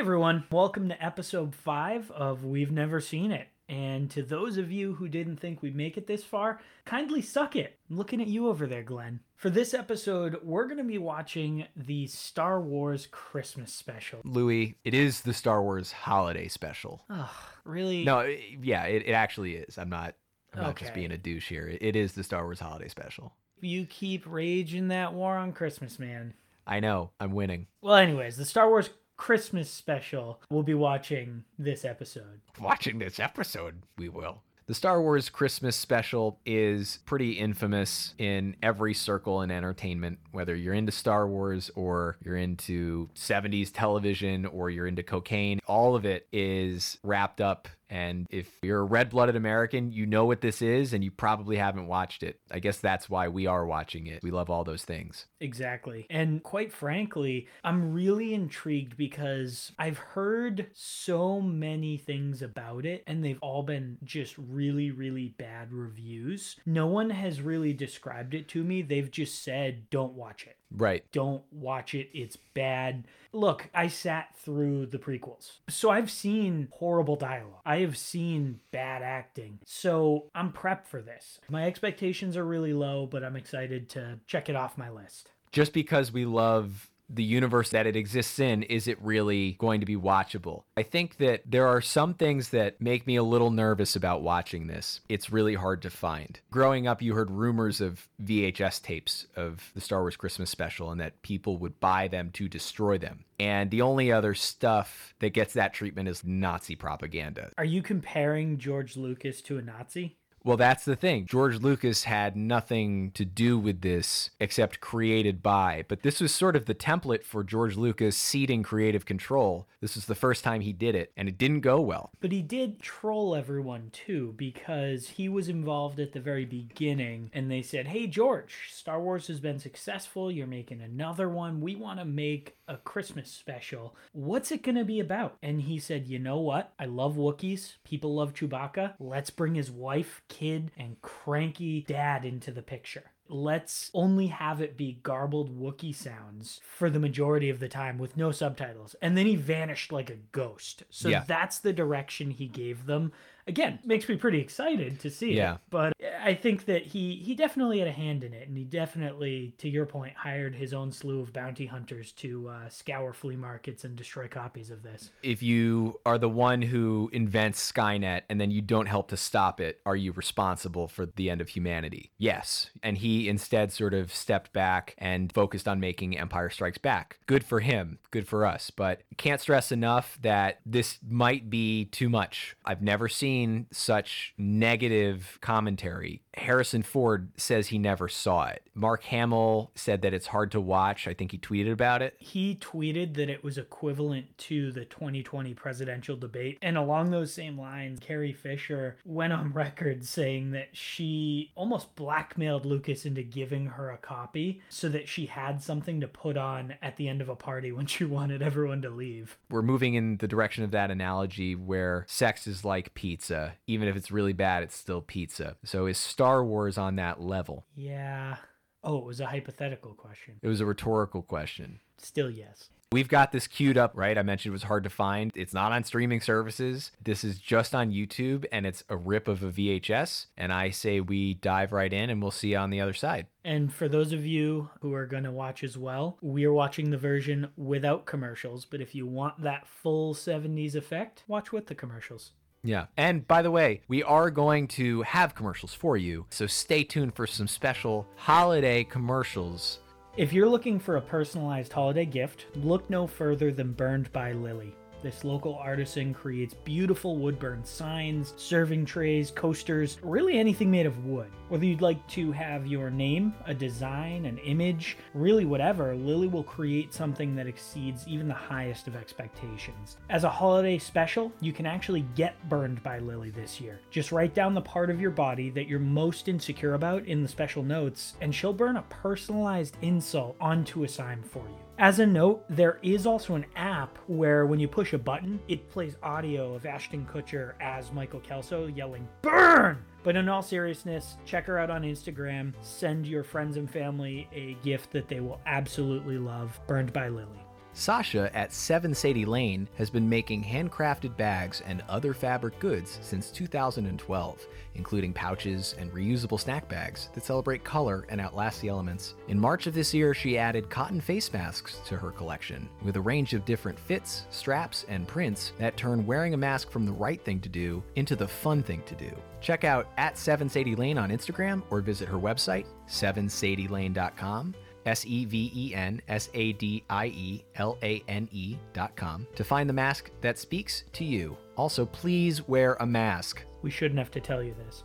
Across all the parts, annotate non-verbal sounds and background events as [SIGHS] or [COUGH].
everyone. Welcome to episode five of We've Never Seen It. And to those of you who didn't think we'd make it this far, kindly suck it. I'm looking at you over there, Glenn. For this episode, we're going to be watching the Star Wars Christmas special. Louis, it is the Star Wars holiday special. Ugh, really? No, it- yeah, it, it actually is. I'm not. I'm not just being a douche here. It- it is the Star Wars holiday special. You keep raging that war on Christmas, man. I know. I'm winning. Well, anyways, the Star Wars Christmas special we'll be watching this episode. Watching this episode, we will. The Star Wars Christmas special is pretty infamous in every circle in entertainment, whether you're into Star Wars or you're into 70s television or you're into cocaine. All of it is wrapped up. And if you're a red blooded American, you know what this is and you probably haven't watched it. I guess that's why we are watching it. We love all those things. Exactly. And quite frankly, I'm really intrigued because I've heard so many things about it and they've all been just really, really bad reviews. No one has really described it to me. They've just said, don't watch it. Right. Don't watch it. It's bad. Look, I sat through the prequels. So I've seen horrible dialogue. I have seen bad acting. So I'm prepped for this. My expectations are really low, but I'm excited to check it off my list. just because we love the universe that it exists in, is it really going to be watchable? I think that there are some things that make me a little nervous about watching this. It's really hard to find. Growing up, you heard rumors of VHS tapes of the Star Wars Christmas special and that people would buy them to destroy them. And the only other stuff that gets that treatment is Nazi propaganda. Are you comparing George Lucas to a Nazi? Well, that's the thing. George Lucas had nothing to do with this except created by, but this was sort of the template for George Lucas ceding creative control. This was the first time he did it, and it didn't go well. But he did troll everyone too because he was involved at the very beginning and they said, Hey, George, Star Wars has been successful. You're making another one. We want to make a Christmas special. What's it going to be about? And he said, You know what? I love Wookiees. People love Chewbacca. Let's bring his wife, kid, and cranky dad into the picture. Let's only have it be garbled Wookiee sounds for the majority of the time with no subtitles. And then he vanished like a ghost. So Yeah. that's the direction he gave them. Again, makes me pretty excited to see Yeah. it. But I think that he he definitely had a hand in it, and he definitely, to your point, hired his own slew of bounty hunters to uh, scour flea markets and destroy copies of this. If you are the one who invents Skynet and then you don't help to stop it, are you responsible for the end of humanity? Yes. And he instead sort of stepped back and focused on making Empire Strikes Back. Good for him, good for us. But can't stress enough that this might be too much. I've never seen such negative commentary. Harrison Ford says he never saw it. Mark Hamill said that it's hard to watch. I think he tweeted about it. He tweeted that it was equivalent to the 2020 presidential debate. And along those same lines, Carrie Fisher went on [LAUGHS] record saying that she almost blackmailed Lucas into giving her a copy so that she had something to put on at the end of a party when she [LAUGHS] wanted everyone to leave. we're moving in the direction of that analogy where sex is like pizza. Even if it's really bad, it's still pizza. So is Star Wars on that level? Yeah. Oh, it was a hypothetical question. It was a rhetorical question. Still, yes. We've got this queued up, right? I mentioned it was hard to find. It's not on streaming services. This is just on YouTube and it's a rip of a VHS. And I say we dive right in and we'll see you on the other side. And for those of you who are going to watch as well, we are watching the version without commercials. But if you want that full 70s effect, watch with the commercials. Yeah. And by the way, we are going to have commercials for you. So stay tuned for some special holiday commercials. If you're looking for a personalized holiday gift, look no further than Burned by Lily. This local artisan creates beautiful wood burn signs, serving trays, coasters, really anything made of wood. Whether you'd like to have your name, a design, an image, really whatever, Lily will create something that exceeds even the highest of expectations. As a holiday special, you can actually get burned by Lily this year. Just write down the part of your body that you're most insecure about in the special notes, and she'll burn a personalized insult onto a sign for you. As a note, there is also an app where when you push a button, it plays audio of Ashton Kutcher as Michael Kelso yelling, Burn! But in all seriousness, check her out on Instagram. Send your friends and family a gift that they will absolutely love Burned by Lily. Sasha at 7 Sadie Lane has been making handcrafted bags and other fabric goods since 2012, including pouches and reusable snack bags that celebrate color and outlast the elements. In March of this year, she added cotton face masks to her collection with a range of different fits, straps, and prints that turn wearing a mask from the right thing to do into the fun thing to do. Check out at 7 Sadie Lane on Instagram or visit her website, 7sadielane.com. S E V E N S A D I E L A N E dot com to find the mask that speaks to you. Also, please wear a mask. We shouldn't have to tell you this.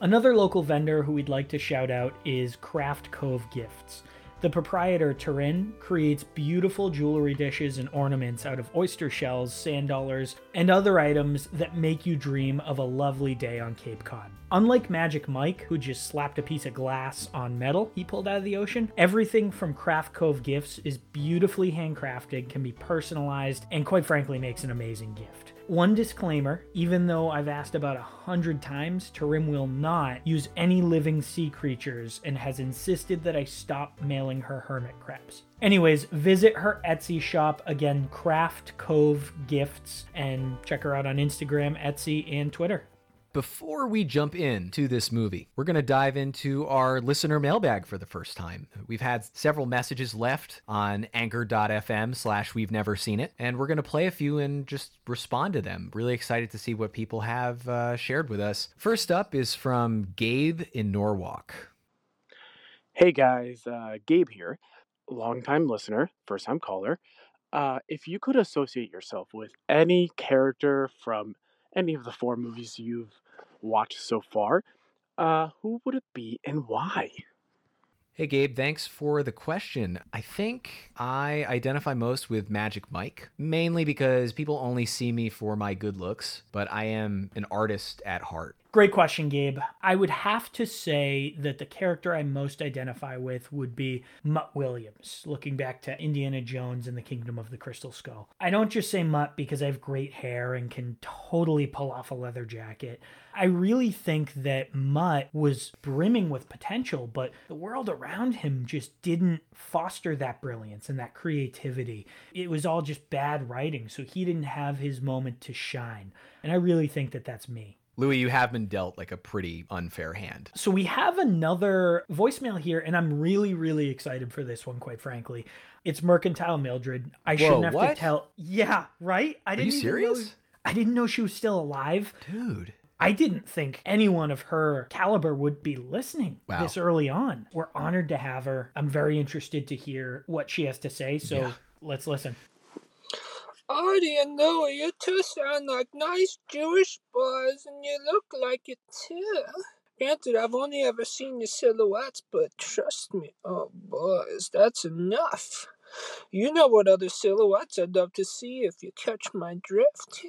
Another local vendor who we'd like to shout out is Craft Cove Gifts. The proprietor, Turin, creates beautiful jewelry dishes and ornaments out of oyster shells, sand dollars, and other items that make you dream of a lovely day on Cape Cod. Unlike Magic Mike, who just slapped a piece of glass on metal he pulled out of the ocean, everything from Craft Cove Gifts is beautifully handcrafted, can be personalized, and quite frankly makes an amazing gift. One disclaimer even though I've asked about a hundred times, Tarim will not use any living sea creatures and has insisted that I stop mailing her hermit crabs. Anyways, visit her Etsy shop again, Craft Cove Gifts, and check her out on Instagram, Etsy, and Twitter. Before we jump into this movie, we're going to dive into our listener mailbag for the first time. We've had several messages left on anchor.fm slash we've never seen it, and we're going to play a few and just respond to them. Really excited to see what people have uh, shared with us. First up is from Gabe in Norwalk. Hey guys, uh, Gabe here, longtime listener, first time caller. Uh, if you could associate yourself with any character from any of the four movies you've watched so far, uh, who would it be and why? Hey, Gabe, thanks for the question. I think I identify most with Magic Mike, mainly because people only see me for my good looks, but I am an artist at heart. Great question, Gabe. I would have to say that the character I most identify with would be Mutt Williams, looking back to Indiana Jones and the Kingdom of the Crystal Skull. I don't just say Mutt because I have great hair and can totally pull off a leather jacket. I really think that Mutt was brimming with potential, but the world around him just didn't foster that brilliance and that creativity. It was all just bad writing, so he didn't have his moment to shine. And I really think that that's me. Louis, you have been dealt like a pretty unfair hand. So we have another voicemail here, and I'm really, really excited for this one, quite frankly. It's Mercantile Mildred. I Whoa, shouldn't have what? to tell. Yeah, right? I Are didn't you serious? Know, I didn't know she was still alive. Dude. I didn't think anyone of her caliber would be listening Wow. this early on. We're honored to have her. I'm very interested to hear what she has to say. So Yeah. let's listen. Artie and Louie, you two sound like nice Jewish boys, and you look like it too. Granted, I've only ever seen your silhouettes, but trust me, oh boys, that's enough. You know what other silhouettes I'd love to see if you catch my drift.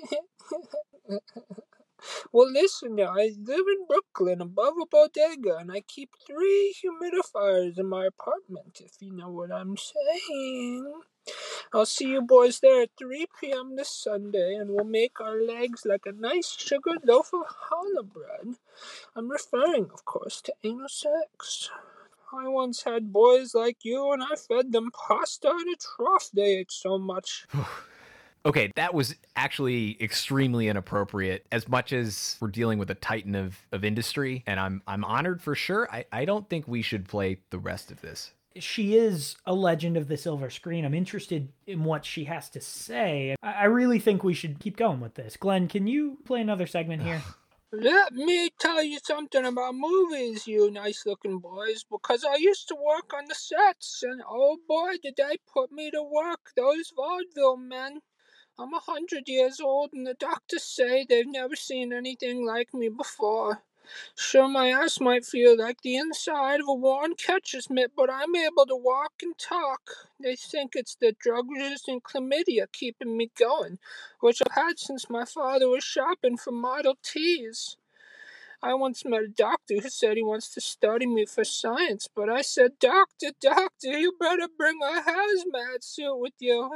[LAUGHS] well, listen now, I live in Brooklyn above a bodega, and I keep three humidifiers in my apartment, if you know what I'm saying. I'll see you boys there at 3 p.m. this Sunday, and we'll make our legs like a nice sugared loaf of challah bread. I'm referring, of course, to anal sex. I once had boys like you, and I fed them pasta in a trough. They ate so much. [SIGHS] Okay, that was actually extremely inappropriate. As much as we're dealing with a titan of, of industry, and I'm I'm honored for sure. I, I don't think we should play the rest of this. She is a legend of the silver screen. I'm interested in what she has to say. I really think we should keep going with this. Glenn, can you play another segment here? [SIGHS] Let me tell you something about movies, you nice looking boys, because I used to work on the sets, and oh boy, did they put me to work, those vaudeville men. I'm a hundred years old, and the doctors say they've never seen anything like me before. Sure, my ass might feel like the inside of a worn catcher's mitt, but I'm able to walk and talk. They think it's the drug resistant chlamydia keeping me going, which I've had since my father was shopping for Model Ts. I once met a doctor who said he wants to study me for science, but I said, Doctor, doctor, you better bring a hazmat suit with you.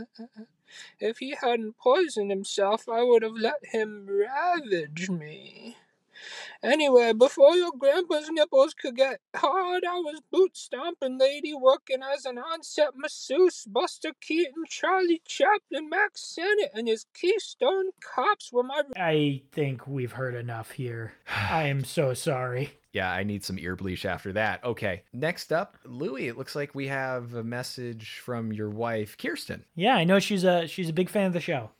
[LAUGHS] if he hadn't poisoned himself, I would have let him ravage me. Anyway, before your grandpa's nipples could get hard, I was boot stomping lady working as an onset masseuse. Buster Keaton, Charlie Chaplin, Mack Sennett, and his Keystone Cops were my. I think we've heard enough here. I am so sorry. Yeah, I need some ear bleach after that. Okay. Next up, Louie, it looks like we have a message from your wife, Kirsten. Yeah, I know she's a she's a big fan of the show.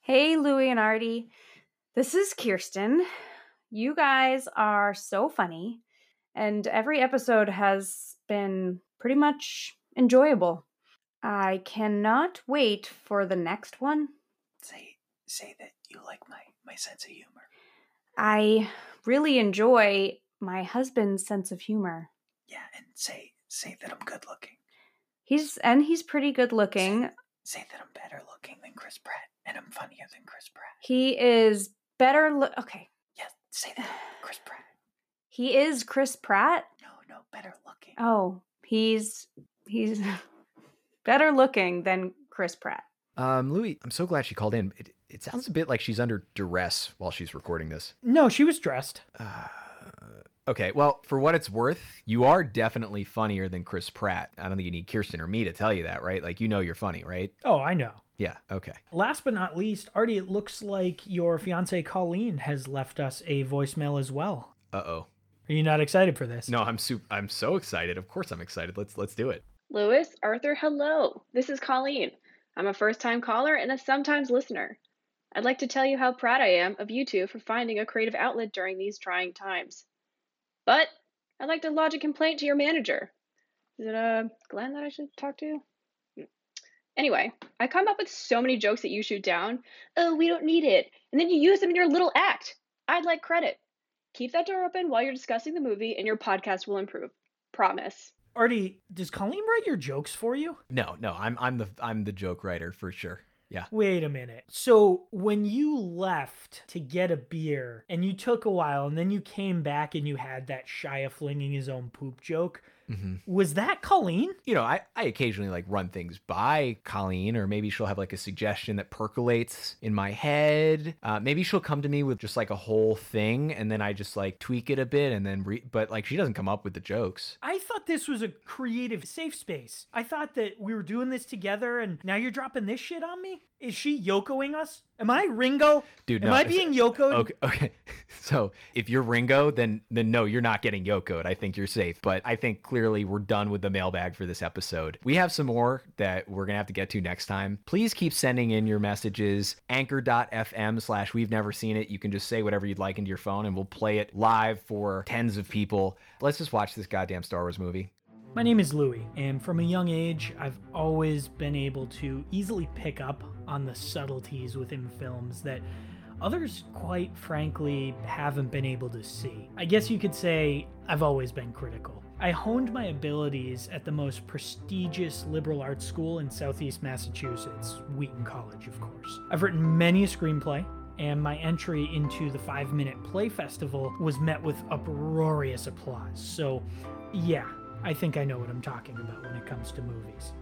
Hey, Louie and Artie. This is Kirsten. You guys are so funny, and every episode has been pretty much enjoyable. I cannot wait for the next one. Say say that you like my my sense of humor. I really enjoy my husband's sense of humor. Yeah, and say say that I'm good looking. He's and he's pretty good looking. Say that I'm better looking than Chris Pratt, and I'm funnier than Chris Pratt. He is better look okay. Yeah, say that Chris Pratt. He is Chris Pratt. No, no, better looking. Oh, he's he's [LAUGHS] better looking than Chris Pratt. Um, Louie, I'm so glad she called in. It, it sounds a bit like she's under duress while she's recording this. No, she was dressed. Uh, okay, well, for what it's worth, you are definitely funnier than Chris Pratt. I don't think you need Kirsten or me to tell you that, right? Like, you know you're funny, right? Oh, I know. Yeah, okay. Last but not least, Artie, it looks like your fiance Colleen has left us a voicemail as well. Uh oh. Are you not excited for this? No, I'm super. I'm so excited. Of course, I'm excited. Let's let's do it. Lewis, Arthur, hello. This is Colleen. I'm a first time caller and a sometimes listener. I'd like to tell you how proud I am of you two for finding a creative outlet during these trying times. But I'd like to lodge a complaint to your manager. Is it uh, Glenn that I should talk to? Anyway, I come up with so many jokes that you shoot down. Oh, we don't need it. And then you use them in your little act. I'd like credit. Keep that door open while you're discussing the movie, and your podcast will improve. Promise. Artie, does Colleen write your jokes for you? No, no, I'm I'm the I'm the joke writer for sure. Yeah. Wait a minute. So when you left to get a beer and you took a while and then you came back and you had that Shia flinging his own poop joke, Mm-hmm. was that Colleen? You know, I, I occasionally like run things by Colleen, or maybe she'll have like a suggestion that percolates in my head. Uh, maybe she'll come to me with just like a whole thing, and then I just like tweak it a bit, and then re- but like she doesn't come up with the jokes. I thought this was a creative safe space. I thought that we were doing this together and now you're dropping this shit on me? Is she Yokoing us? Am I Ringo? Dude, Am no, I being Yokoed? Okay, okay. [LAUGHS] So if you're Ringo, then then no, you're not getting Yokoed. I think you're safe. But I think clearly we're done with the mailbag for this episode. We have some more that we're gonna have to get to next time. Please keep sending in your messages. Anchor.fm slash we've never seen it. You can just say whatever you'd like into your phone and we'll play it live for tens of people. Let's just watch this goddamn Star Wars movie. My name is Louie, and from a young age, I've always been able to easily pick up on the subtleties within films that others, quite frankly, haven't been able to see. I guess you could say I've always been critical. I honed my abilities at the most prestigious liberal arts school in southeast Massachusetts, Wheaton College, of course. I've written many a screenplay, and my entry into the Five Minute Play Festival was met with uproarious applause. So, yeah, I think I know what I'm talking about when it comes to movies.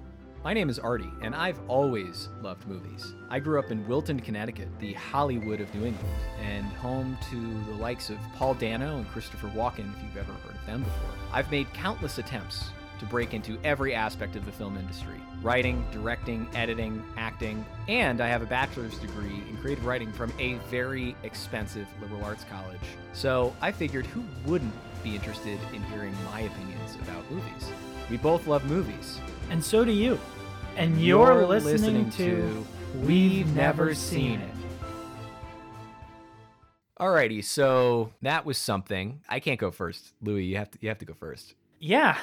My name is Artie, and I've always loved movies. I grew up in Wilton, Connecticut, the Hollywood of New England, and home to the likes of Paul Dano and Christopher Walken, if you've ever heard of them before. I've made countless attempts to break into every aspect of the film industry writing, directing, editing, acting, and I have a bachelor's degree in creative writing from a very expensive liberal arts college. So I figured who wouldn't be interested in hearing my opinions about movies? We both love movies. And so do you. And you're, listening, to We've Never Seen It. Alrighty, so that was something. I can't go first, Louis. You have to. You have to go first. Yeah,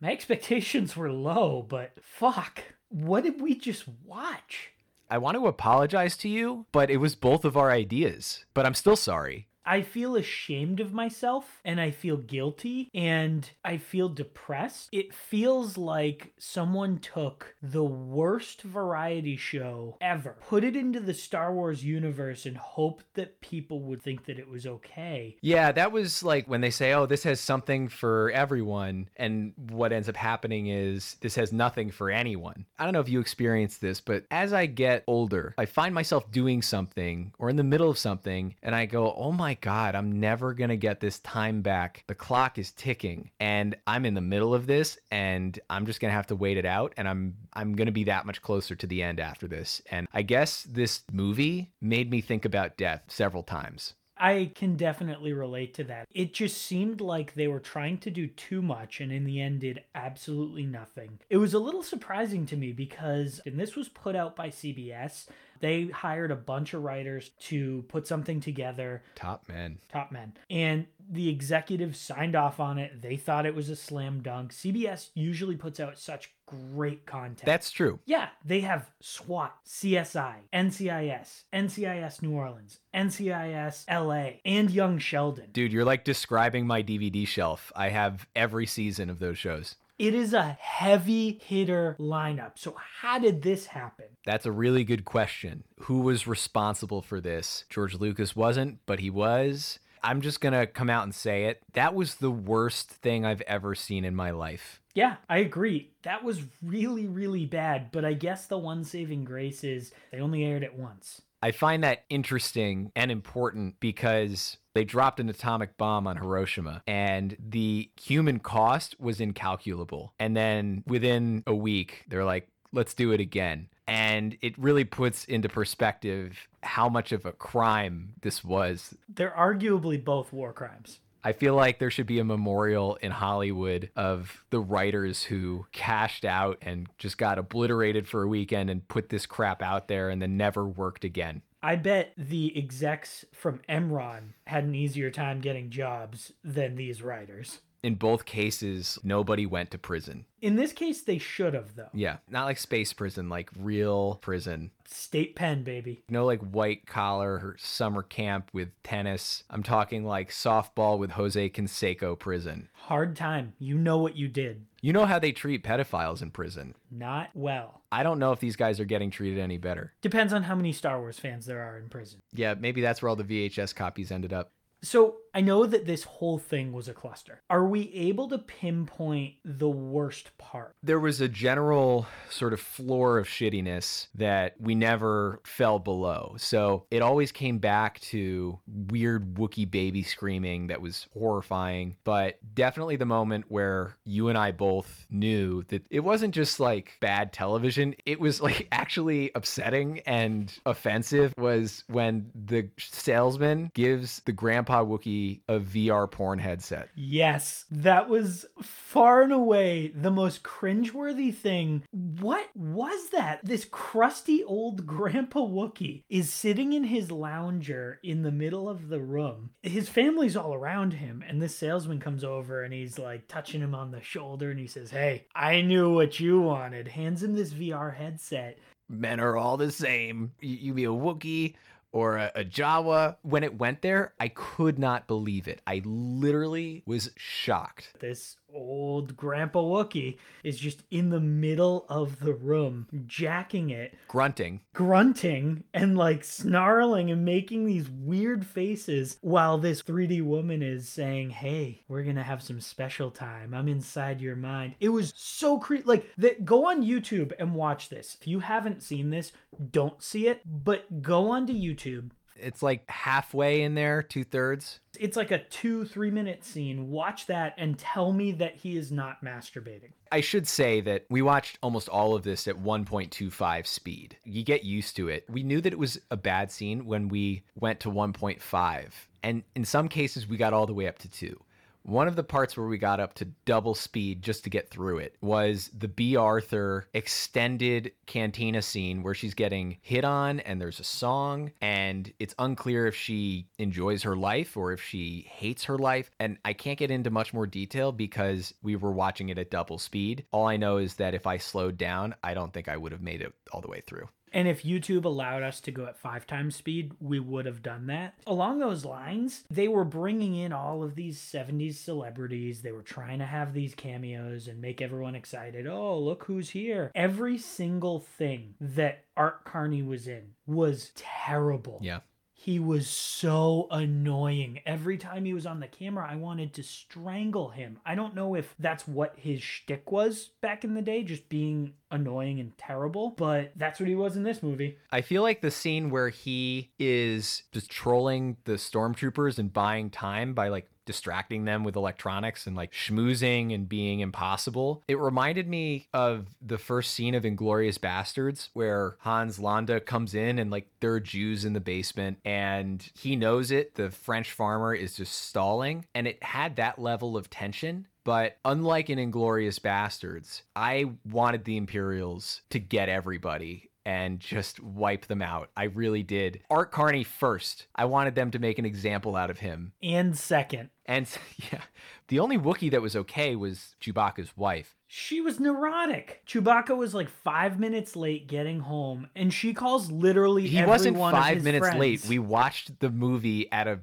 my expectations were low, but fuck. What did we just watch? I want to apologize to you, but it was both of our ideas. But I'm still sorry. I feel ashamed of myself and I feel guilty and I feel depressed. It feels like someone took the worst variety show ever, put it into the Star Wars universe, and hoped that people would think that it was okay. Yeah, that was like when they say, "Oh, this has something for everyone," and what ends up happening is this has nothing for anyone. I don't know if you experience this, but as I get older, I find myself doing something or in the middle of something, and I go, "Oh my God, I'm never going to get this time back. The clock is ticking and I'm in the middle of this and I'm just going to have to wait it out and I'm I'm going to be that much closer to the end after this. And I guess this movie made me think about death several times. I can definitely relate to that. It just seemed like they were trying to do too much and in the end did absolutely nothing. It was a little surprising to me because, and this was put out by CBS, they hired a bunch of writers to put something together, Top men. top men, and the executives signed off on it. They thought it was a slam dunk. CBS usually puts out such great content. That's true. Yeah, they have SWAT, CSI, NCIS, NCIS New Orleans, NCIS LA, and Young Sheldon. Dude, you're like describing my DVD shelf. I have every season of those shows. It is a heavy hitter lineup. So, how did this happen? That's a really good question. Who was responsible for this? George Lucas wasn't, but he was. I'm just going to come out and say it. That was the worst thing I've ever seen in my life. Yeah, I agree. That was really, really bad. But I guess the one saving grace is they only aired it once. I find that interesting and important because they dropped an atomic bomb on Hiroshima and the human cost was incalculable. And then within a week, they're like, let's do it again. And it really puts into perspective how much of a crime this was. They're arguably both war crimes. I feel like there should be a memorial in Hollywood of the writers who cashed out and just got obliterated for a weekend and put this crap out there and then never worked again. I bet the execs from Enron had an easier time getting jobs than these writers. In both cases, nobody went to prison. In this case, they should have, though. Yeah, not like space prison, like real prison. State pen, baby. No, like white collar summer camp with tennis. I'm talking like softball with Jose Canseco prison. Hard time. You know what you did. You know how they treat pedophiles in prison. Not well. I don't know if these guys are getting treated any better. Depends on how many Star Wars fans there are in prison. Yeah, maybe that's where all the VHS copies ended up. So I know that this whole thing was a cluster. Are we able to pinpoint the worst part? There was a general sort of floor of shittiness that we never fell below. So it always came back to weird Wookiee baby screaming that was horrifying. But definitely the moment where you and I both knew that it wasn't just like bad television, it was like [LAUGHS] actually upsetting and offensive was when the salesman gives the grandpa A VR porn headset. Yes, that was far and away the most cringeworthy thing. What was that? This crusty old grandpa Wookiee is sitting in his lounger in the middle of the room. His family's all around him, and this salesman comes over and he's like touching him on the shoulder and he says, Hey, I knew what you wanted. Hands him this VR headset. Men are all the same. You, you be a Wookiee or a, a Jawa. When it went there, I could not believe it. I literally was shocked. Old grandpa Wookiee is just in the middle of the room, jacking it, Grunting. grunting and like snarling and making these weird faces while this 3D woman is saying, Hey, we're gonna have some special time. I'm inside your mind. It was so creepy. Like, go on YouTube and watch this. If you haven't seen this, don't see it, but go onto YouTube. It's like halfway in there, two thirds. It's like a two, three minute scene. Watch that and tell me that he is not masturbating. I should say that we watched almost all of this at 1.25 speed. You get used to it. We knew that it was a bad scene when we went to 1.5. And in some cases, we got all the way up to 2. One of the parts where we got up to double speed just to get through it was the Bea Arthur extended cantina scene where she's getting hit on and there's a song and it's unclear if she enjoys her life or if she hates her life. And I can't get into much more detail because we were watching it at double speed. All I know is that if I slowed down, I don't think I would have made it all the way through. And if YouTube allowed us to go at five times speed, we would have done that. Along those lines, they were bringing in all of these 70s celebrities. They were trying to have these cameos and make everyone excited. Oh, look who's here. Every single thing that Art Carney was in was terrible. Yeah. He was so annoying. Every time he was on the camera, I wanted to strangle him. I don't know if that's what his shtick was back in the day, just being annoying and terrible, but that's what he was in this movie. I feel like the scene where he is just trolling the stormtroopers and buying time by like distracting them with electronics and like schmoozing and being impossible. It reminded me of the first scene of Inglourious Basterds where Hans Landa comes in and like there are Jews in the basement and he knows it. The French farmer is just stalling and it had that level of tension. But unlike in Inglourious Basterds, I wanted the Imperials to get everybody and just wipe them out. I really did. Art Carney first. I wanted them to make an example out of him. And second, And [LAUGHS] yeah, the only Wookiee that was okay was Chewbacca's wife. she was neurotic. Chewbacca was like five minutes late getting home, and she calls literally He wasn't one five minutes late. We watched the movie at a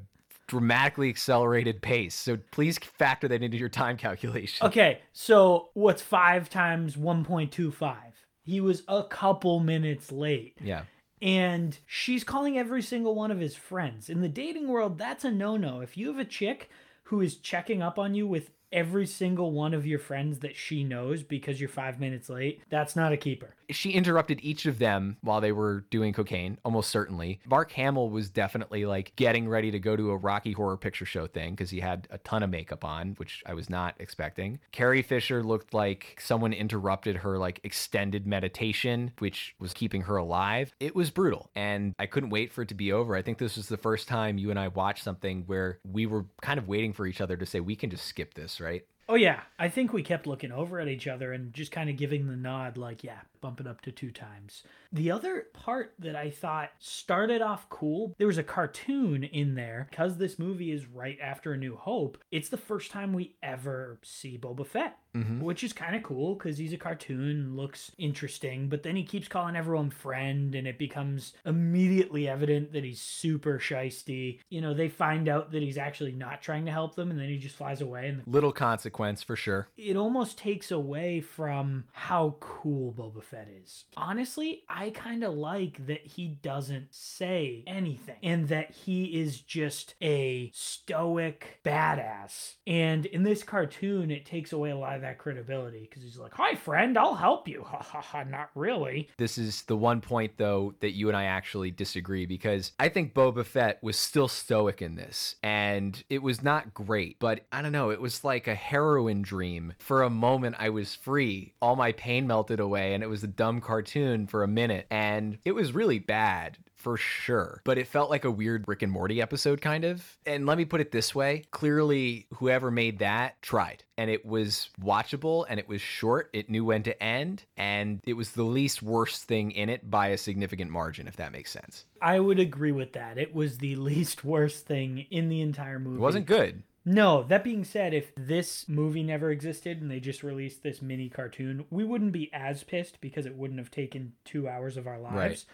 dramatically accelerated pace. So please factor that into your time calculation. Okay, so what's five times 1.25? He was a couple minutes late. Yeah. And she's calling every single one of his friends. In the dating world, that's a no no. If you have a chick who is checking up on you with every single one of your friends that she knows because you're five minutes late, that's not a keeper. She interrupted each of them while they were doing cocaine, almost certainly. Mark Hamill was definitely like getting ready to go to a Rocky Horror Picture Show thing because he had a ton of makeup on, which I was not expecting. Carrie Fisher looked like someone interrupted her like extended meditation, which was keeping her alive. It was brutal, and I couldn't wait for it to be over. I think this was the first time you and I watched something where we were kind of waiting for each other to say, we can just skip this, right? Oh, yeah. I think we kept looking over at each other and just kind of giving the nod, like, yeah, bump it up to two times. The other part that I thought started off cool, there was a cartoon in there. Because this movie is right after A New Hope, it's the first time we ever see Boba Fett. Mhm. Which is kind of cool because he's a cartoon, looks interesting, but then he keeps calling everyone friend, and it becomes immediately evident that he's super shisty. You know, they find out that he's actually not trying to help them, and then he just flies away, and Little consequence for sure. it almost takes away from how cool Boba Fett is. Honestly, I kind of like that he doesn't say anything and that he is just a stoic badass. And in this cartoon, it takes away a lot of that credibility because he's like, Hi, friend, I'll help you. [LAUGHS] Ha ha ha, not really. This is the one point, though, that you and I actually disagree because I think Boba Fett was still stoic in this. And it was not great, but I don't know. It was like a heroin dream. For a moment, I was free. All my pain melted away, and it was a dumb cartoon for a minute. And it was really bad for sure. But it felt like a weird Rick and Morty episode, kind of. And let me put it this way clearly, whoever made that tried. And it was watchable and it was short. It knew when to end. And it was the least worst thing in it by a significant margin, if that makes sense. I would agree with that. It was the least worst thing in the entire movie. It wasn't good. No, that being said, if this movie never existed and they just released this mini cartoon, we wouldn't be as pissed because it wouldn't have taken two hours of our lives. Right.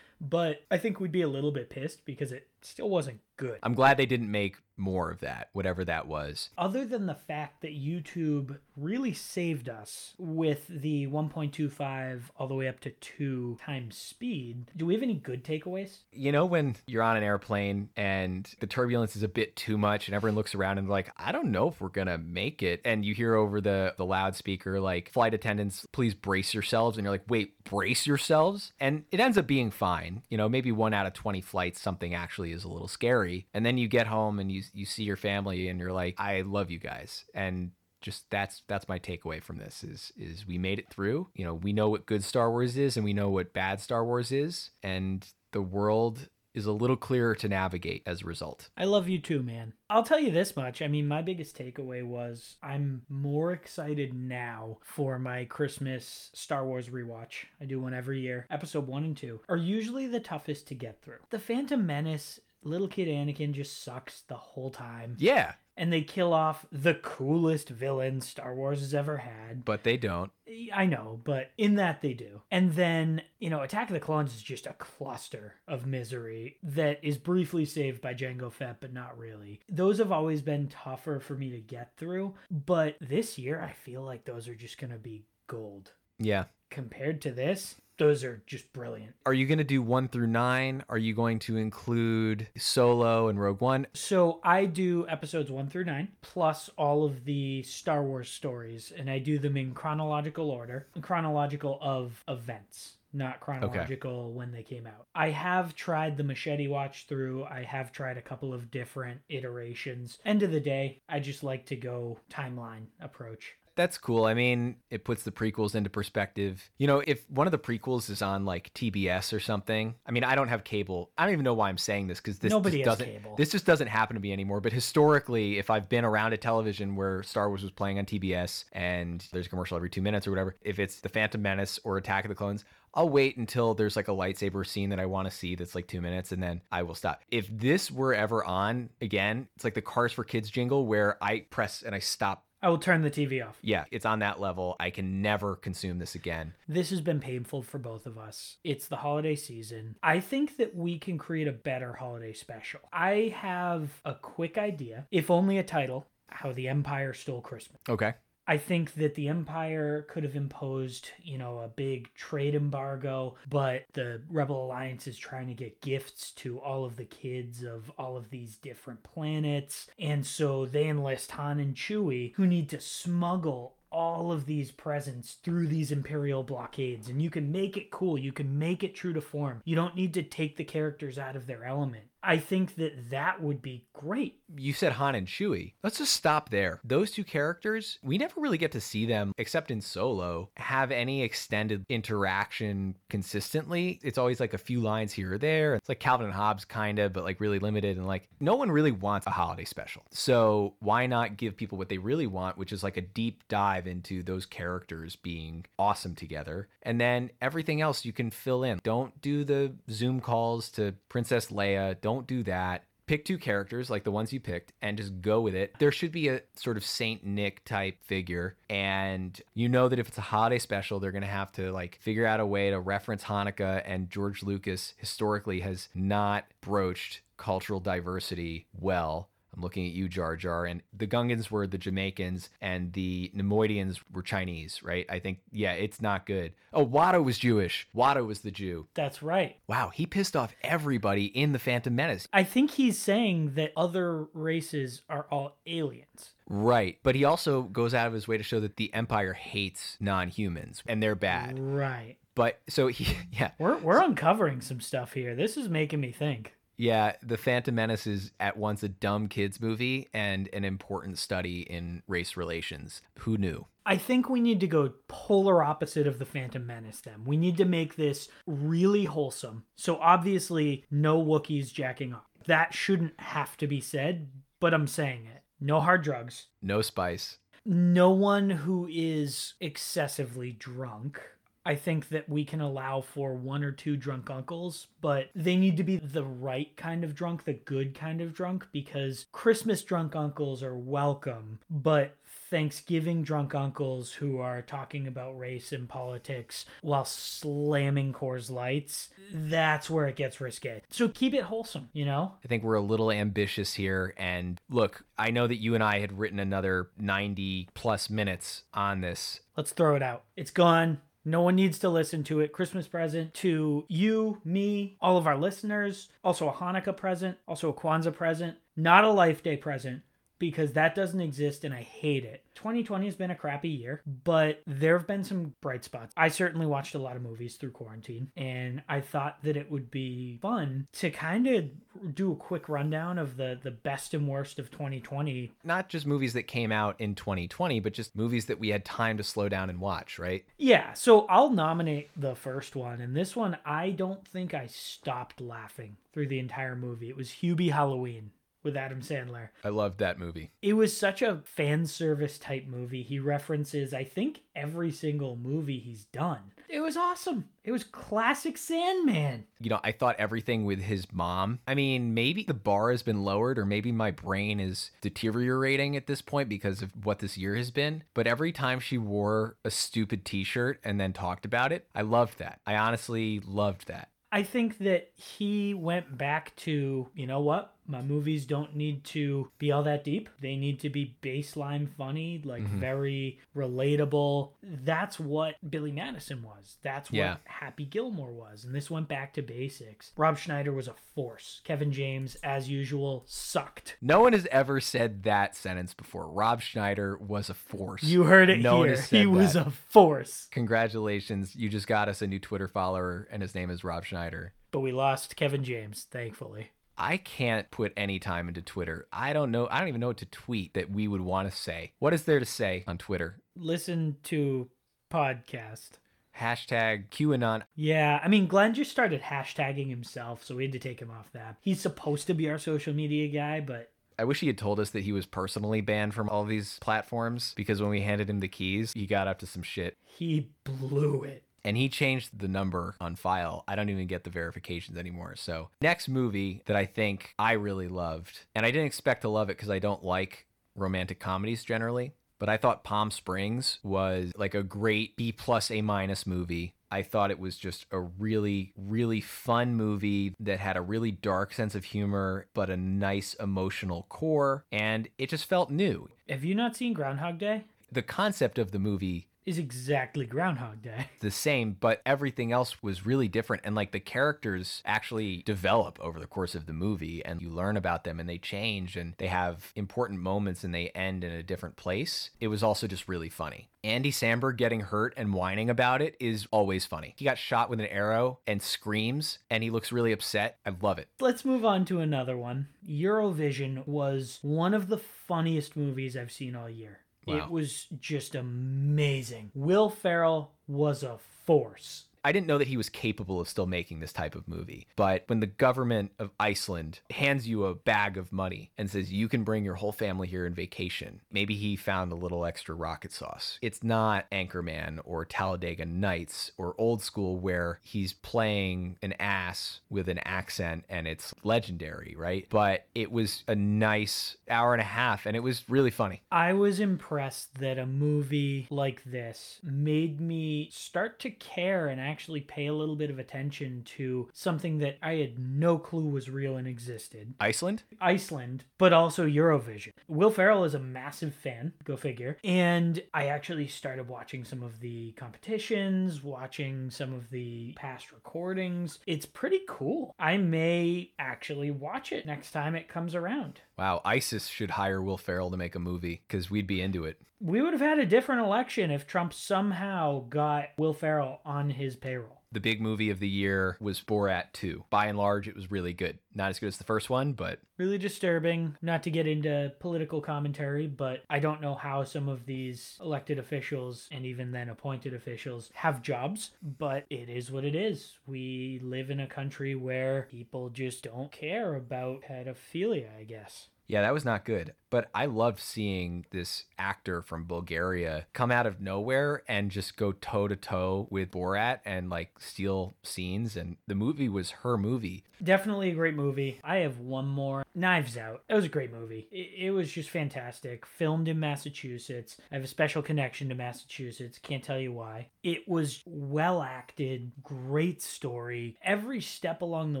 But I think we'd be a little bit pissed because it still wasn't good. I'm glad they didn't make more of that, whatever that was. Other than the fact that YouTube really saved us with the 1.25 all the way up to 2 times speed, do we have any good takeaways? You know, when you're on an airplane and the turbulence is a bit too much and everyone looks around and like, I don't know if we're going to make it. And you hear over the, the loudspeaker, like, flight attendants, please brace yourselves. And you're like, wait, brace yourselves? And it ends up being fine. You know, maybe one out of 20 flights, something actually is a little scary. And then you get home and you, you see your family and you're like, I love you guys. And just that's that's my takeaway from this is is we made it through you know we know what good star wars is and we know what bad star wars is and the world is a little clearer to navigate as a result I love you too, man. I'll tell you this much. I mean, my biggest takeaway was I'm more excited now for my Christmas Star Wars rewatch. I do one every year. Episode 1 and 2 are usually the toughest to get through. The Phantom Menace, little kid Anakin just sucks the whole time. yeah And they kill off the coolest villain Star Wars has ever had. but they don't I know, but in that they do. And then, you know, Attack of the Clones is just a cluster of misery that is briefly saved by Jango Fett, but not really. Those have always been tougher for me to get through, but this year I feel like those are just going to be gold. yeah Compared to this, Those are just brilliant. Are you going to do one through nine? Are you going to include Solo and Rogue One? So I do episodes one through nine, plus all of the Star Wars stories, and I do them in chronological order, chronological of events. Not chronological when they came out. I have tried the machete watch through. I have tried a couple of different iterations. End of the day, I just like to go timeline approach. That's cool. I mean, it puts the prequels into perspective. You know, if one of the prequels is on like TBS or something, I mean, I don't have cable. I don't even know why I'm saying this because this Nobody just doesn't cable. this just doesn't happen to me anymore. But historically, if I've been around a television where Star Wars was playing on TBS and there's a commercial every two minutes or whatever, if it's The Phantom Menace or Attack of the Clones, I'll wait until there's like a lightsaber scene that I want to see that's like two minutes and then I will stop. If this were ever on again, it's like the Cars for Kids jingle where I press and I stop. I will turn the TV off. Yeah, it's on that level. I can never consume this again. This has been painful for both of us. It's the holiday season. I think that we can create a better holiday special. I have a quick idea, if only a title How the Empire Stole Christmas. Okay. I think that the Empire could have imposed, you know, a big trade embargo, but the Rebel Alliance is trying to get gifts to all of the kids of all of these different planets. And so they enlist Han and Chewie, who need to smuggle all of these presents through these imperial blockades. And you can make it cool. You can make it true to form. You don't need to take the characters out of their element i think that that would be great You said Han and Chewie. Let's just stop there. Those two characters, we never really get to see them, except in Solo, have any extended interaction consistently. It's always like a few lines here or there. It's like Calvin and Hobbes, kind of, but like really limited. And like no one really wants a holiday special. So why not give people what they really want, which is like a deep dive into those characters being awesome together? And then everything else you can fill in. Don't do the Zoom calls to Princess Leia. Don't do that pick two characters like the ones you picked and just go with it. There should be a sort of Saint Nick type figure. And you know that if it's a holiday special, they're going to have to like figure out a way to reference Hanukkah. And George Lucas historically has not broached cultural diversity well. I'm looking at you, Jar Jar. And the Gungans were the Jamaicans and the Neimoidians were Chinese, right? I think, yeah, it's not good. Oh, Watto was Jewish. Watto was the Jew. that's right Wow, he pissed off everybody in The Phantom Menace. i think he's saying that other races are all aliens Right. But he also goes out of his way to show that the Empire hates non humans and they're bad. right But so he, [LAUGHS] yeah, we're, we're uncovering some stuff here this is making me think yeah, The Phantom Menace is at once a dumb kids movie and an important study in race relations. Who knew? I think we need to go polar opposite of the Phantom Menace then. We need to make this really wholesome. So obviously no Wookiees jacking off. That shouldn't have to be said, but I'm saying it. No hard drugs. No spice. No one who is excessively drunk. I think that we can allow for one or two drunk uncles, but they need to be the right kind of drunk, the good kind of drunk, because Christmas drunk uncles are welcome, but Thanksgiving drunk uncles who are talking about race and politics while slamming Coors Lights, that's where it gets risque. So keep it wholesome, you know? I think we're a little ambitious here. And look, I know that you and I had written another 90 plus minutes on this. Let's throw it out. It's gone. No one needs to listen to it. Christmas present to you, me, all of our listeners. Also a Hanukkah present, also a Kwanzaa present, not a Life Day present because that doesn't exist and I hate it. 2020 has been a crappy year, but there have been some bright spots. I certainly watched a lot of movies through quarantine and I thought that it would be fun to kind of do a quick rundown of the the best and worst of 2020 Not just movies that came out in 2020, but just movies that we had time to slow down and watch, right? Yeah, so I'll nominate the first one. And this one, I don't think I stopped laughing through the entire movie. It was Hubie Halloween with Adam Sandler. I loved that movie. It was such a fan service type movie. He references, I think, every single movie he's done. It was awesome. It was classic Sandman. you know, I thought everything with his mom. I mean, maybe the bar has been lowered, or maybe my brain is deteriorating at this point because of what this year has been. But every time she wore a stupid t shirt and then talked about it, I loved that. I honestly loved that. I think that he went back to, you know what? My movies don't need to be all that deep. They need to be baseline funny, like Mhm. very relatable. That's what Billy Madison was. That's what Yeah. Happy Gilmore was. And this went back to basics. Rob Schneider was a force. Kevin James, as usual, sucked. No one has ever said that sentence before. Rob Schneider was a force. You heard it No one here. has said He was that. a force. Congratulations. You just got us a new Twitter follower, and his name is Rob Schneider. But we lost Kevin James, thankfully. I can't put any time into Twitter. I don't know. I don't even know what to tweet that we would want to say. What is there to say on Twitter? Listen to podcast. Hashtag QAnon. Yeah, I mean, Glenn just started hashtagging himself, so we had to take him off that. He's supposed to be our social media guy, but I wish he had told us that he was personally banned from all these platforms because when we handed him the keys, he got up to some shit. he blew it. And he changed the number on file. I don't even get the verifications anymore. So, next movie that I think I really loved, and I didn't expect to love it because I don't like romantic comedies generally, but I thought Palm Springs was like a great B plus A minus movie. I thought it was just a really, really fun movie that had a really dark sense of humor, but a nice emotional core, and it just felt new. Have you not seen Groundhog Day? The concept of the movie Is exactly Groundhog Day. the same, but everything else was really different. And like the characters actually develop over the course of the movie, and you learn about them and they change and they have important moments and they end in a different place. It was also just really funny. Andy Samberg getting hurt and whining about it is always funny. He got shot with an arrow and screams, and he looks really upset. I love it. Let's move on to another one. Eurovision was one of the funniest movies I've seen all year. Wow. It was just amazing. Will Ferrell was a force. I didn't know that he was capable of still making this type of movie. But when the government of Iceland hands you a bag of money and says you can bring your whole family here in vacation, maybe he found a little extra rocket sauce. It's not Anchorman or Talladega Nights or old school where he's playing an ass with an accent and it's legendary, right? But it was a nice hour and a half and it was really funny. I was impressed that a movie like this made me start to care and actually pay a little bit of attention to something that I had no clue was real and existed. Iceland? Iceland, but also Eurovision. Will Ferrell is a massive fan, go figure. And I actually started watching some of the competitions, watching some of the past recordings. It's pretty cool. I may actually watch it next time it comes around. Wow, ISIS should hire Will Ferrell to make a movie because we'd be into it. We would have had a different election if Trump somehow got Will Ferrell on his payroll. The big movie of the year was Borat 2. By and large, it was really good. Not as good as the first one, but Really disturbing, not to get into political commentary, but I don't know how some of these elected officials and even then appointed officials have jobs, but it is what it is. We live in a country where people just don't care about pedophilia, I guess. Yeah, that was not good. But I loved seeing this actor from Bulgaria come out of nowhere and just go toe to toe with Borat and like steal scenes. And the movie was her movie. Definitely a great movie. I have one more Knives Out. It was a great movie. It, it was just fantastic. Filmed in Massachusetts. I have a special connection to Massachusetts. Can't tell you why. It was well acted, great story. Every step along the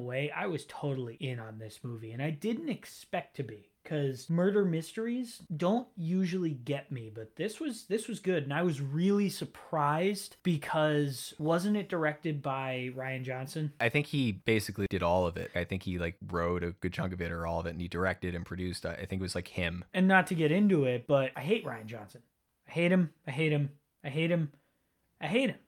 way, I was totally in on this movie, and I didn't expect to be because murder mysteries don't usually get me but this was this was good and i was really surprised because wasn't it directed by Rian Johnson I think he basically did all of it. I think he like wrote a good chunk of it or all of it, and he directed and produced. I I think it was like him. and not to get into it, but I hate Rian Johnson. I hate him. I hate him. I hate him. I hate him.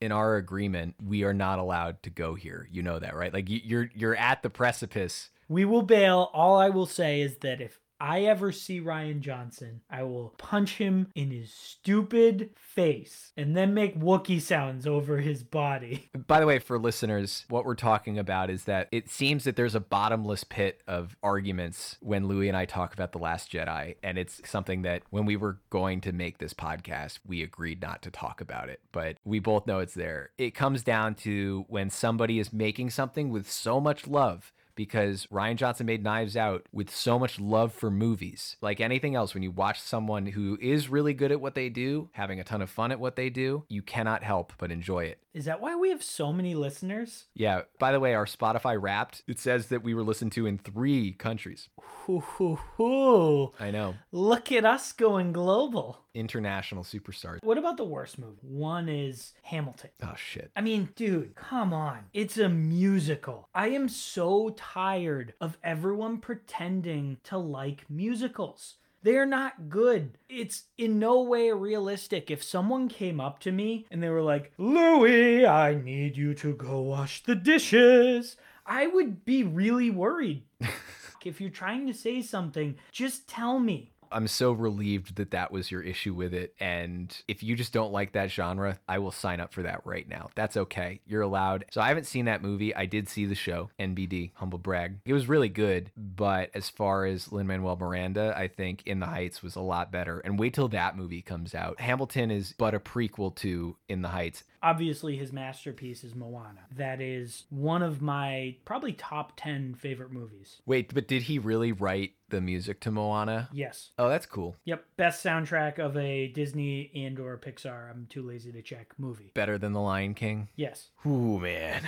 In our agreement, we are not allowed to go here. You know that, right? Like you're you're at the precipice. We will bail. All I will say is that if I ever see Rian Johnson, I will punch him in his stupid face and then make Wookiee sounds over his body. [LAUGHS] By the way, for listeners, what we're talking about is that it seems that there's a bottomless pit of arguments when Louis and I talk about The Last Jedi. And it's something that when we were going to make this podcast, we agreed not to talk about it. But we both know it's there. It comes down to when somebody is making something with so much love because Rian Johnson made Knives Out with so much love for movies. Like anything else, when you watch someone who is really good at what they do, having a ton of fun at what they do, you cannot help but enjoy it. Is that why we have so many listeners? Yeah, by the way, our Spotify wrapped, it says that we were listened to in three countries. Hoo, hoo, hoo. I know. Look at us going global. International superstars. What about the worst movie? One is Hamilton. Oh, shit. I mean, dude, come on. It's a musical. I am so tired of everyone pretending to like musicals. They're not good. It's in no way realistic. If someone came up to me and they were like, Louie, I need you to go wash the dishes, I would be really worried. [LAUGHS] if you're trying to say something, just tell me. I'm so relieved that that was your issue with it. And if you just don't like that genre, I will sign up for that right now. That's okay. You're allowed. So I haven't seen that movie. I did see the show, NBD, humble brag. It was really good. But as far as Lin Manuel Miranda, I think In the Heights was a lot better. And wait till that movie comes out. Hamilton is but a prequel to In the Heights. Obviously, his masterpiece is Moana. That is one of my probably top 10 favorite movies. Wait, but did he really write the music to Moana? Yes. Oh, that's cool. Yep, best soundtrack of a Disney and or Pixar, I'm too lazy to check, movie. Better than The Lion King? Yes. Ooh, man.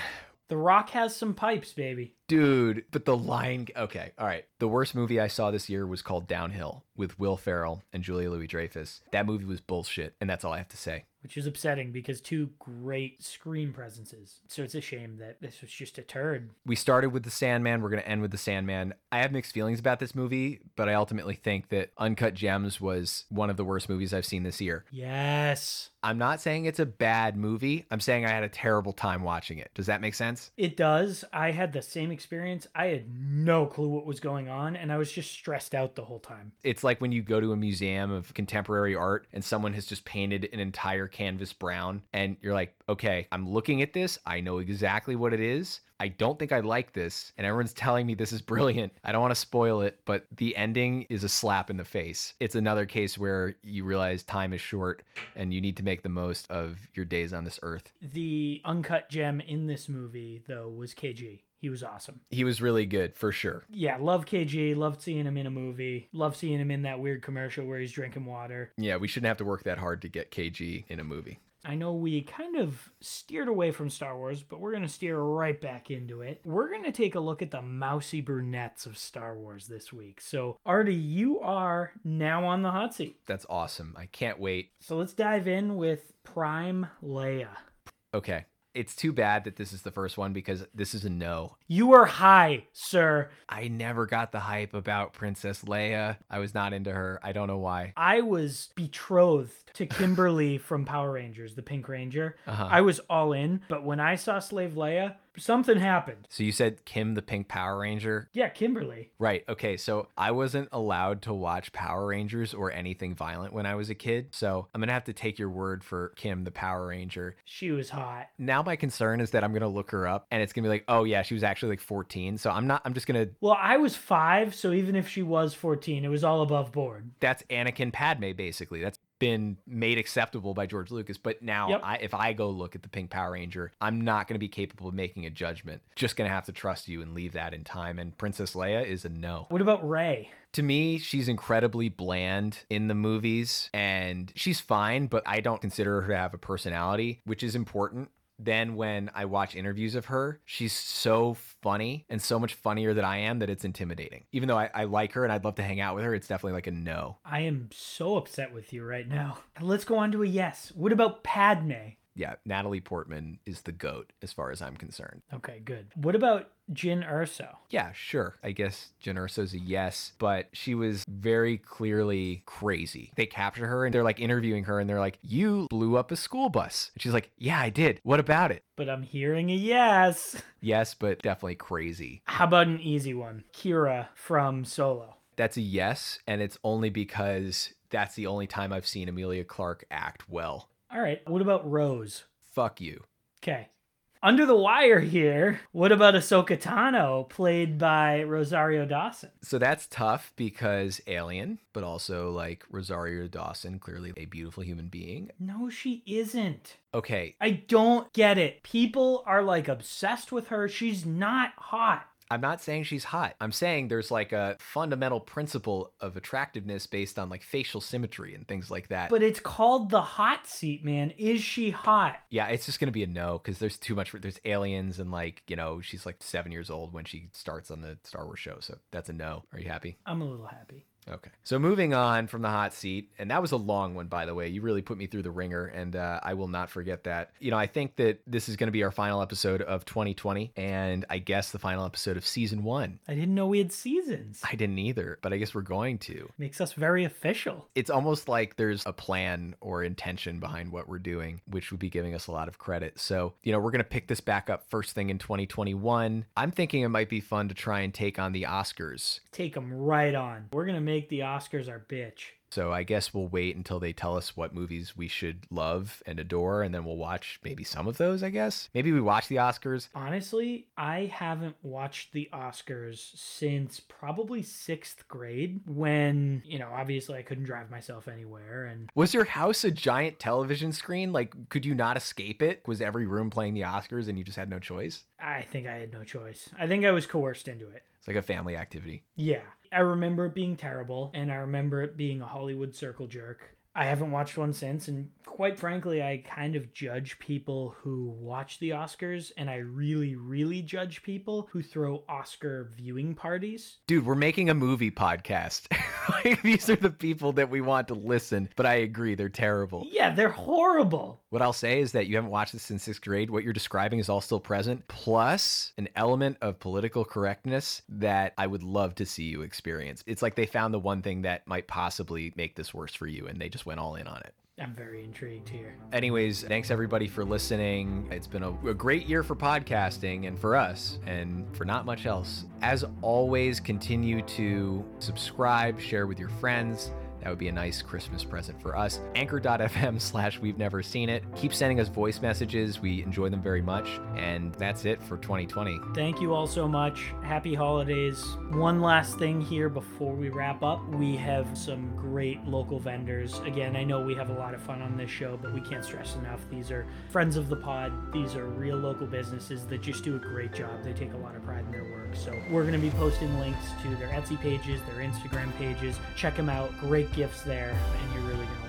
The Rock has some pipes, baby. Dude, but the line Okay, all right. The worst movie I saw this year was called Downhill with Will Ferrell and Julia Louis Dreyfus. That movie was bullshit, and that's all I have to say. Which is upsetting because two great screen presences. So it's a shame that this was just a turd. We started with The Sandman. We're going to end with The Sandman. I have mixed feelings about this movie, but I ultimately think that Uncut Gems was one of the worst movies I've seen this year. Yes. I'm not saying it's a bad movie. I'm saying I had a terrible time watching it. Does that make sense? It does. I had the same experience. I had no clue what was going on, and I was just stressed out the whole time. It's like when you go to a museum of contemporary art and someone has just painted an entire canvas brown, and you're like, okay, I'm looking at this. I know exactly what it is. I don't think I like this, and everyone's telling me this is brilliant. I don't want to spoil it, but the ending is a slap in the face. It's another case where you realize time is short and you need to make the most of your days on this earth. The uncut gem in this movie, though, was KG. He was awesome. He was really good for sure. Yeah, love KG. Loved seeing him in a movie. Love seeing him in that weird commercial where he's drinking water. Yeah, we shouldn't have to work that hard to get KG in a movie. I know we kind of steered away from Star Wars, but we're going to steer right back into it. We're going to take a look at the mousy brunettes of Star Wars this week. So, Artie, you are now on the hot seat. That's awesome. I can't wait. So, let's dive in with Prime Leia. Okay. It's too bad that this is the first one because this is a no. You are high, sir. I never got the hype about Princess Leia. I was not into her. I don't know why. I was betrothed to [LAUGHS] Kimberly from Power Rangers, the Pink Ranger. Uh-huh. I was all in, but when I saw Slave Leia, something happened. So you said Kim the Pink Power Ranger? Yeah, Kimberly. Right. Okay. So I wasn't allowed to watch Power Rangers or anything violent when I was a kid. So I'm going to have to take your word for Kim the Power Ranger. She was hot. Now my concern is that I'm going to look her up and it's going to be like, oh, yeah, she was actually like 14. So I'm not, I'm just going to, Well, I was five, so even if she was 14, it was all above board. that's Anakin Padme basically. That's been made acceptable by George Lucas. But now Yep. I, if I go look at the Pink Power Ranger, I'm not going to be capable of making a judgment. Just going to have to trust you and leave that in time. And Princess Leia is a no. What about Rey? To me, she's incredibly bland in the movies and she's fine, but I don't consider her to have a personality, which is important. Then when I watch interviews of her, she's so funny and so much funnier than I am that it's intimidating. Even though I, I like her and I'd love to hang out with her, it's definitely like a no. I am so upset with you right now. Let's go on to a yes. What about Padme? Yeah, Natalie Portman is the goat as far as I'm concerned. Okay, good. What about Jyn Erso? Yeah, sure. I guess Jyn Erso's a yes, but she was very clearly crazy. They capture her and they're like interviewing her and they're like, You blew up a school bus. And she's like, Yeah, I did. What about it? But I'm hearing a yes. [LAUGHS] Yes, but definitely crazy. How about an easy one? Qi'ra from Solo. That's a yes, and it's only because that's the only time I've seen Emilia Clarke act well. All right. What about Rose? Fuck you. Okay. Under the wire here. What about Ahsoka Tano, played by Rosario Dawson? So that's tough because Alien, but also like Rosario Dawson, clearly a beautiful human being. No, she isn't. Okay, I don't get it. People are like obsessed with her. She's not hot. I'm not saying she's hot. I'm saying there's like a fundamental principle of attractiveness based on like facial symmetry and things like that. But it's called the hot seat, man. Is she hot? yeah, it's just gonna be a no because there's too much. There's aliens and like you know she's like seven years old when she starts on the Star Wars show, so that's a no. Are you happy? I'm a little happy. Okay. So moving on from the hot seat, and that was a long one, by the way. You really put me through the ringer, and uh, I will not forget that. You know, I think that this is going to be our final episode of 2020, and I guess the final episode of season one. I didn't know we had seasons. I didn't either, but I guess we're going to. Makes us very official. It's almost like there's a plan or intention behind what we're doing, which would be giving us a lot of credit. So, you know, we're going to pick this back up first thing in 2021. I'm thinking it might be fun to try and take on the Oscars. Take them right on. We're gonna make the Oscars our bitch. So I guess we'll wait until they tell us what movies we should love and adore, and then we'll watch maybe some of those, I guess. Maybe we watch the Oscars. Honestly, I haven't watched the Oscars since probably sixth grade when, you know, obviously I couldn't drive myself anywhere. And Was your house a giant television screen? Like, could you not escape it? Was every room playing the Oscars and you just had no choice? I think I had no choice. I think I was coerced into it. It's like a family activity. Yeah. I remember it being terrible, and I remember it being a Hollywood circle jerk. I haven't watched one since, and quite frankly, I kind of judge people who watch the Oscars, and I really, really judge people who throw Oscar viewing parties. Dude, we're making a movie podcast. [LAUGHS] like, [LAUGHS] these are the people that we want to listen, but I agree, they're terrible. Yeah, they're horrible. What I'll say is that you haven't watched this since sixth grade. What you're describing is all still present, plus an element of political correctness that I would love to see you experience. It's like they found the one thing that might possibly make this worse for you, and they just went all in on it. I'm very intrigued here. Anyways, thanks everybody for listening. It's been a, a, great year for podcasting and for us and for not much else. As always, continue to subscribe, share with your friends. That would be a nice Christmas present for us. Anchor.fm [LAUGHS] slash we've never seen it. Keep sending us voice messages. We enjoy them very much. And that's it for 2020. Thank you all so much. Happy holidays. One last thing here before we wrap up. We have some great local vendors. Again, I know we have a lot of fun on this show, but we can't stress enough. These are friends of the pod. These are real local businesses that just do a great job. They take a lot of pride in their work. So we're going to be posting links to their Etsy pages, their Instagram pages. Check them out. Great gifts there, and you're really going to